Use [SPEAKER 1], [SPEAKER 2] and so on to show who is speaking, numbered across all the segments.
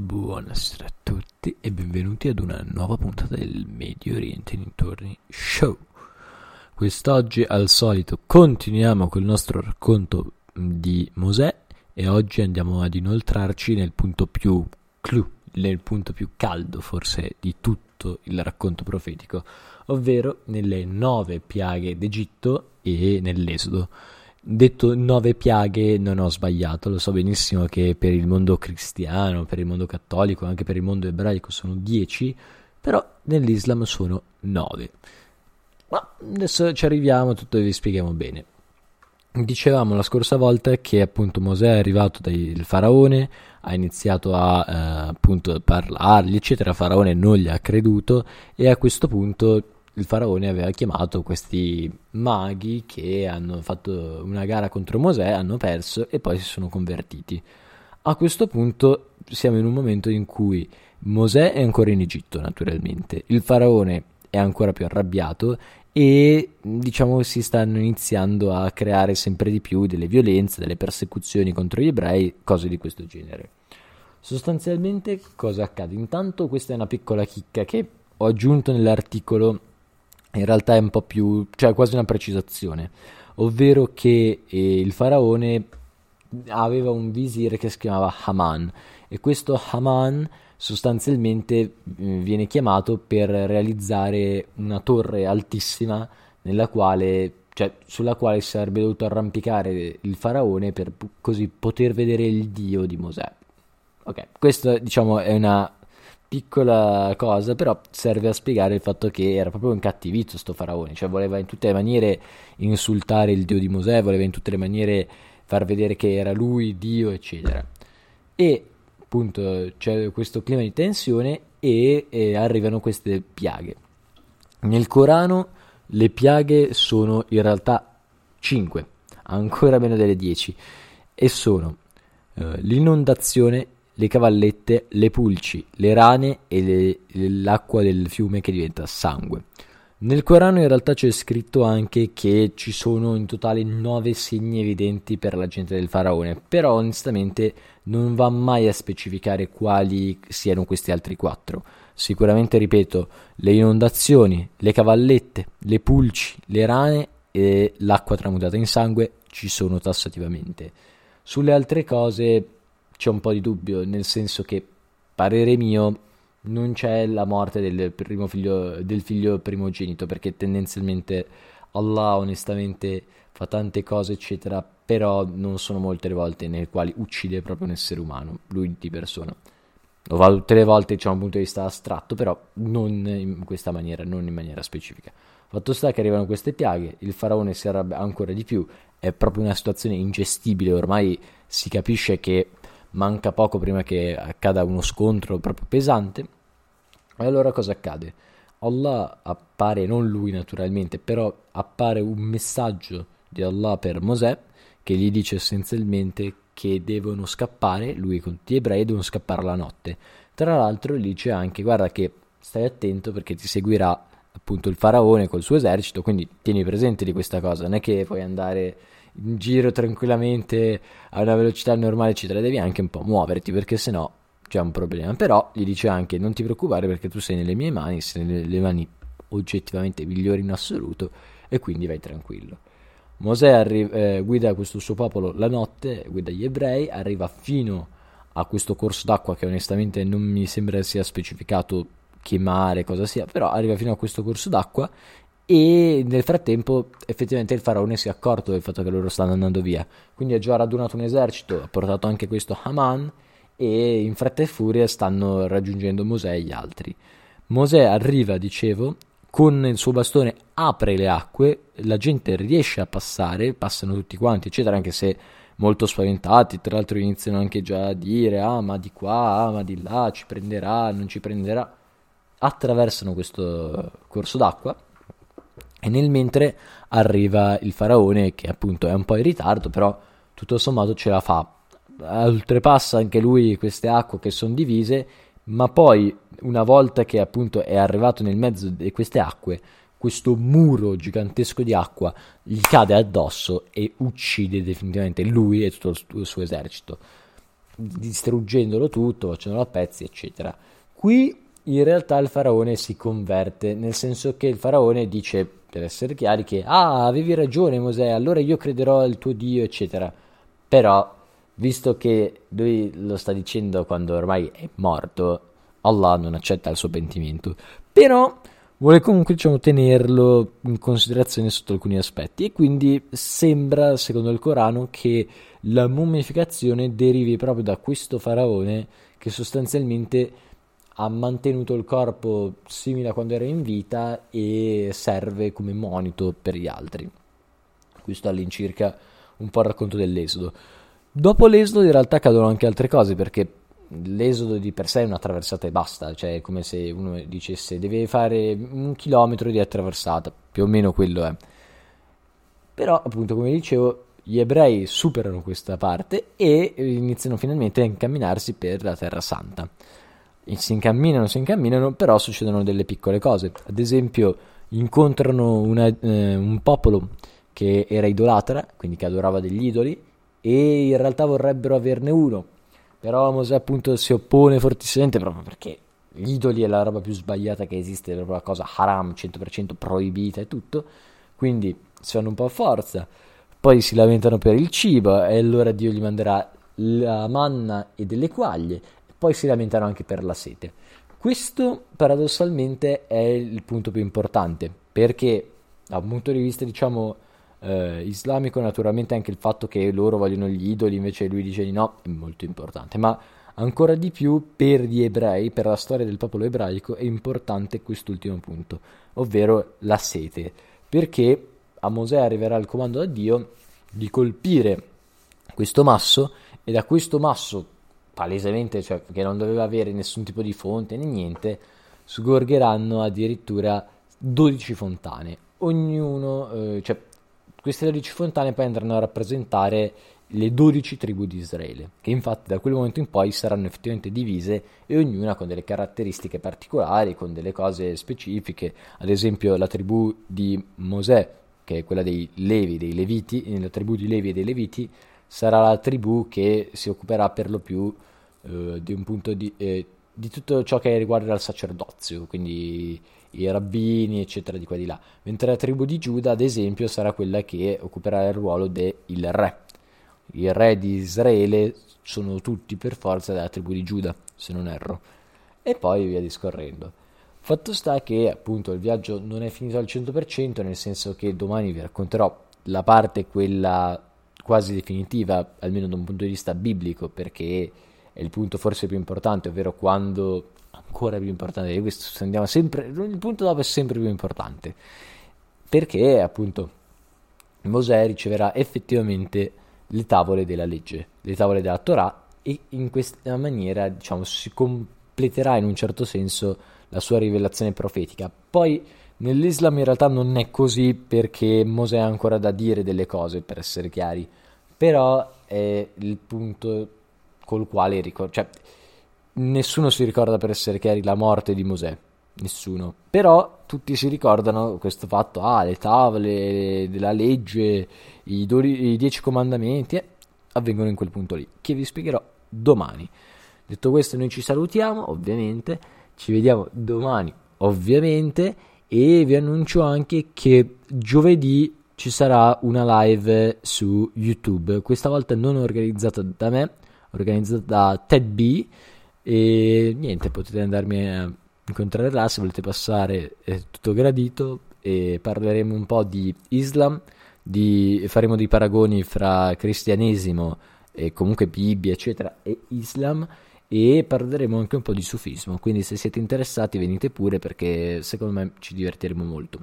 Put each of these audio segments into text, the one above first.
[SPEAKER 1] Buonasera a tutti e benvenuti ad una nuova puntata del Medio Oriente Dintorni Show. Quest'oggi, al solito, continuiamo col nostro racconto di Mosè e oggi andiamo ad inoltrarci nel punto più clou, nel punto più caldo forse di tutto il racconto profetico, ovvero nelle nove piaghe d'Egitto e nell'Esodo. Detto nove piaghe non ho sbagliato, lo so benissimo che per il mondo cristiano, per il mondo cattolico, anche per il mondo ebraico sono dieci, però nell'Islam sono nove. Ma adesso ci arriviamo, tutto vi spieghiamo bene. Dicevamo la scorsa volta che appunto Mosè è arrivato dal faraone, ha iniziato a eh, appunto parlargli, eccetera. Faraone non gli ha creduto e a questo punto il faraone aveva chiamato questi maghi che hanno fatto una gara contro Mosè, hanno perso e poi si sono convertiti. A questo punto siamo in un momento in cui Mosè è ancora in Egitto, naturalmente, il faraone è ancora più arrabbiato e diciamo si stanno iniziando a creare sempre di più delle violenze, delle persecuzioni contro gli ebrei, cose di questo genere. Sostanzialmente cosa accade? Intanto questa è una piccola chicca che ho aggiunto nell'articolo in realtà è un po' più, cioè quasi una precisazione, ovvero che eh, il faraone aveva un visir che si chiamava Haman e questo Haman sostanzialmente eh, viene chiamato per realizzare una torre altissima quale, cioè, sulla quale sarebbe dovuto arrampicare il faraone per così poter vedere il dio di Mosè. Ok, questo diciamo è una piccola cosa, però serve a spiegare il fatto che era proprio incattivito sto faraone, cioè voleva in tutte le maniere insultare il dio di Mosè, voleva in tutte le maniere far vedere che era lui Dio, eccetera. E appunto c'è questo clima di tensione e, e arrivano queste piaghe. Nel Corano le piaghe sono in realtà 5, ancora meno delle 10, e sono eh, l'inondazione, le cavallette, le pulci, le rane e le, l'acqua del fiume che diventa sangue. Nel Corano in realtà c'è scritto anche che ci sono in totale nove segni evidenti per la gente del faraone, però onestamente non va mai a specificare quali siano questi altri quattro. Sicuramente, ripeto, le inondazioni, le cavallette, le pulci, le rane e l'acqua tramutata in sangue ci sono tassativamente. Sulle altre cose c'è un po' di dubbio, nel senso che, parere mio, non c'è la morte del, figlio, del figlio primogenito, perché tendenzialmente Allah onestamente fa tante cose, eccetera, però non sono molte le volte nelle quali uccide proprio un essere umano, lui di persona. Lo fa tutte le volte, diciamo, da un punto di vista astratto, però non in questa maniera, non in maniera specifica. Fatto sta che arrivano queste piaghe, il faraone si arrabbia ancora di più, è proprio una situazione ingestibile, ormai si capisce che manca poco prima che accada uno scontro proprio pesante. E allora cosa accade? Allah appare, non lui naturalmente, però appare un messaggio di Allah per Mosè che gli dice essenzialmente che devono scappare, lui con tutti gli ebrei devono scappare la notte. Tra l'altro gli dice anche guarda che stai attento perché ti seguirà appunto il faraone col suo esercito, quindi tieni presente di questa cosa, non è che puoi andare in giro tranquillamente a una velocità normale, eccetera, devi anche un po' muoverti perché sennò c'è un problema. Però gli dice anche non ti preoccupare perché tu sei nelle mie mani, sei nelle mani oggettivamente migliori in assoluto e quindi vai tranquillo. Mosè arri- eh, guida questo suo popolo la notte, guida gli ebrei, arriva fino a questo corso d'acqua che onestamente non mi sembra sia specificato che mare, cosa sia, però arriva fino a questo corso d'acqua e nel frattempo effettivamente il faraone si è accorto del fatto che loro stanno andando via, quindi ha già radunato un esercito, ha portato anche questo Haman e in fretta e furia stanno raggiungendo Mosè e gli altri. Mosè arriva, dicevo, con il suo bastone apre le acque, la gente riesce a passare, passano tutti quanti, eccetera, anche se molto spaventati, tra l'altro iniziano anche già a dire ah ma di qua, ah ma di là, ci prenderà, non ci prenderà, attraversano questo corso d'acqua e nel mentre arriva il faraone che appunto è un po' in ritardo, però tutto sommato ce la fa, oltrepassa anche lui queste acque che sono divise, ma poi una volta che appunto è arrivato nel mezzo di queste acque, questo muro gigantesco di acqua gli cade addosso e uccide definitivamente lui e tutto il suo esercito, distruggendolo tutto, facendolo a pezzi, eccetera. Qui in realtà il faraone si converte, nel senso che il faraone dice, per essere chiari, che ah, avevi ragione Mosè, allora io crederò al tuo Dio, eccetera. Però, visto che lui lo sta dicendo quando ormai è morto, Allah non accetta il suo pentimento. Però vuole comunque diciamo, tenerlo in considerazione sotto alcuni aspetti e quindi sembra, secondo il Corano, che la mummificazione derivi proprio da questo faraone che sostanzialmente ha mantenuto il corpo simile a quando era in vita e serve come monito per gli altri. Questo all'incirca un po' il racconto dell'esodo. Dopo l'esodo in realtà accadono anche altre cose perché l'esodo di per sé è una traversata e basta, cioè è come se uno dicesse deve fare un chilometro di attraversata, più o meno quello è. Però appunto come dicevo gli ebrei superano questa parte e iniziano finalmente a incamminarsi per la Terra Santa. Si incamminano, si incamminano, però succedono delle piccole cose. Ad esempio incontrano una, eh, un popolo che era idolatra, quindi che adorava degli idoli, e in realtà vorrebbero averne uno però Mosè appunto si oppone fortissimamente proprio perché gli idoli è la roba più sbagliata che esiste, è proprio la cosa haram, 100% proibita e tutto. Quindi si fanno un po' a forza. Poi si lamentano per il cibo e allora Dio gli manderà la manna e delle quaglie. Poi si lamentano anche per la sete. Questo paradossalmente è il punto più importante perché da un punto di vista diciamo eh, islamico, naturalmente anche il fatto che loro vogliono gli idoli, invece lui dice di no, è molto importante, ma ancora di più per gli ebrei, per la storia del popolo ebraico, è importante quest'ultimo punto, ovvero la sete, perché a Mosè arriverà il comando da Dio di colpire questo masso e da questo masso, palesemente, cioè che non doveva avere nessun tipo di fonte né niente, sgorgeranno addirittura 12 fontane. Ognuno, eh, cioè queste 12 fontane poi andranno a rappresentare le 12 tribù di Israele, che infatti da quel momento in poi saranno effettivamente divise e ognuna con delle caratteristiche particolari, con delle cose specifiche, ad esempio la tribù di Mosè, che è quella dei Levi, dei Leviti, la tribù di Levi e dei Leviti sarà la tribù che si occuperà per lo più eh, di di, eh, di tutto ciò che riguarda il sacerdozio, quindi i rabbini, eccetera, di qua e di là. Mentre la tribù di Giuda, ad esempio, sarà quella che occuperà il ruolo del re. I re di Israele sono tutti per forza della tribù di Giuda, se non erro. E poi via discorrendo. Fatto sta che appunto il viaggio non è finito al 100%, nel senso che domani vi racconterò la parte quella quasi definitiva, almeno da un punto di vista biblico, perché è il punto forse più importante, ovvero quando ancora più importante di questo, andiamo sempre, il punto dopo è sempre più importante, perché appunto Mosè riceverà effettivamente le tavole della legge, le tavole della Torah e in questa maniera diciamo si completerà in un certo senso la sua rivelazione profetica. Poi nell'Islam in realtà non è così perché Mosè ha ancora da dire delle cose, per essere chiari, però è il punto col quale ricorda, cioè nessuno si ricorda per essere chiari la morte di Mosè, nessuno. Però tutti si ricordano questo fatto, ah, le tavole della legge, i, do- i dieci comandamenti, eh, avvengono in quel punto lì, che vi spiegherò domani. Detto questo, noi ci salutiamo, ovviamente, ci vediamo domani, ovviamente, e vi annuncio anche che giovedì ci sarà una live su YouTube, questa volta non organizzata da me, organizzata da Ted B. E niente, potete andarmi a incontrare là se volete passare, è tutto gradito. E parleremo un po' di Islam, di, faremo dei paragoni fra cristianesimo e comunque Bibbia, eccetera, e Islam e parleremo anche un po' di sufismo, quindi se siete interessati venite pure perché secondo me ci divertiremo molto.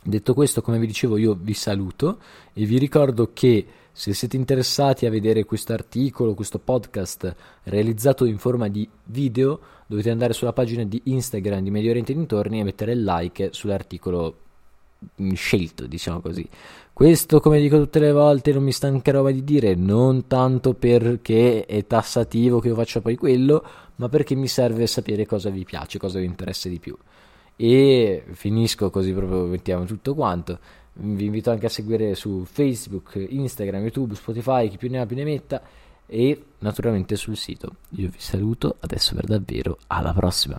[SPEAKER 1] Detto questo, come vi dicevo, io vi saluto e vi ricordo che se siete interessati a vedere questo articolo, questo podcast realizzato in forma di video, dovete andare sulla pagina di Instagram di Medio Oriente dintorni e mettere il like sull'articolo scelto, diciamo così. Questo, come dico tutte le volte, non mi stancherò mai di dire, non tanto perché è tassativo che io faccia poi quello, ma perché mi serve sapere cosa vi piace, cosa vi interessa di più. E finisco così proprio mettiamo tutto quanto. Vi invito anche a seguire su Facebook, Instagram, YouTube, Spotify, chi più ne ha più ne metta e naturalmente sul sito. Io vi saluto adesso per davvero, alla prossima.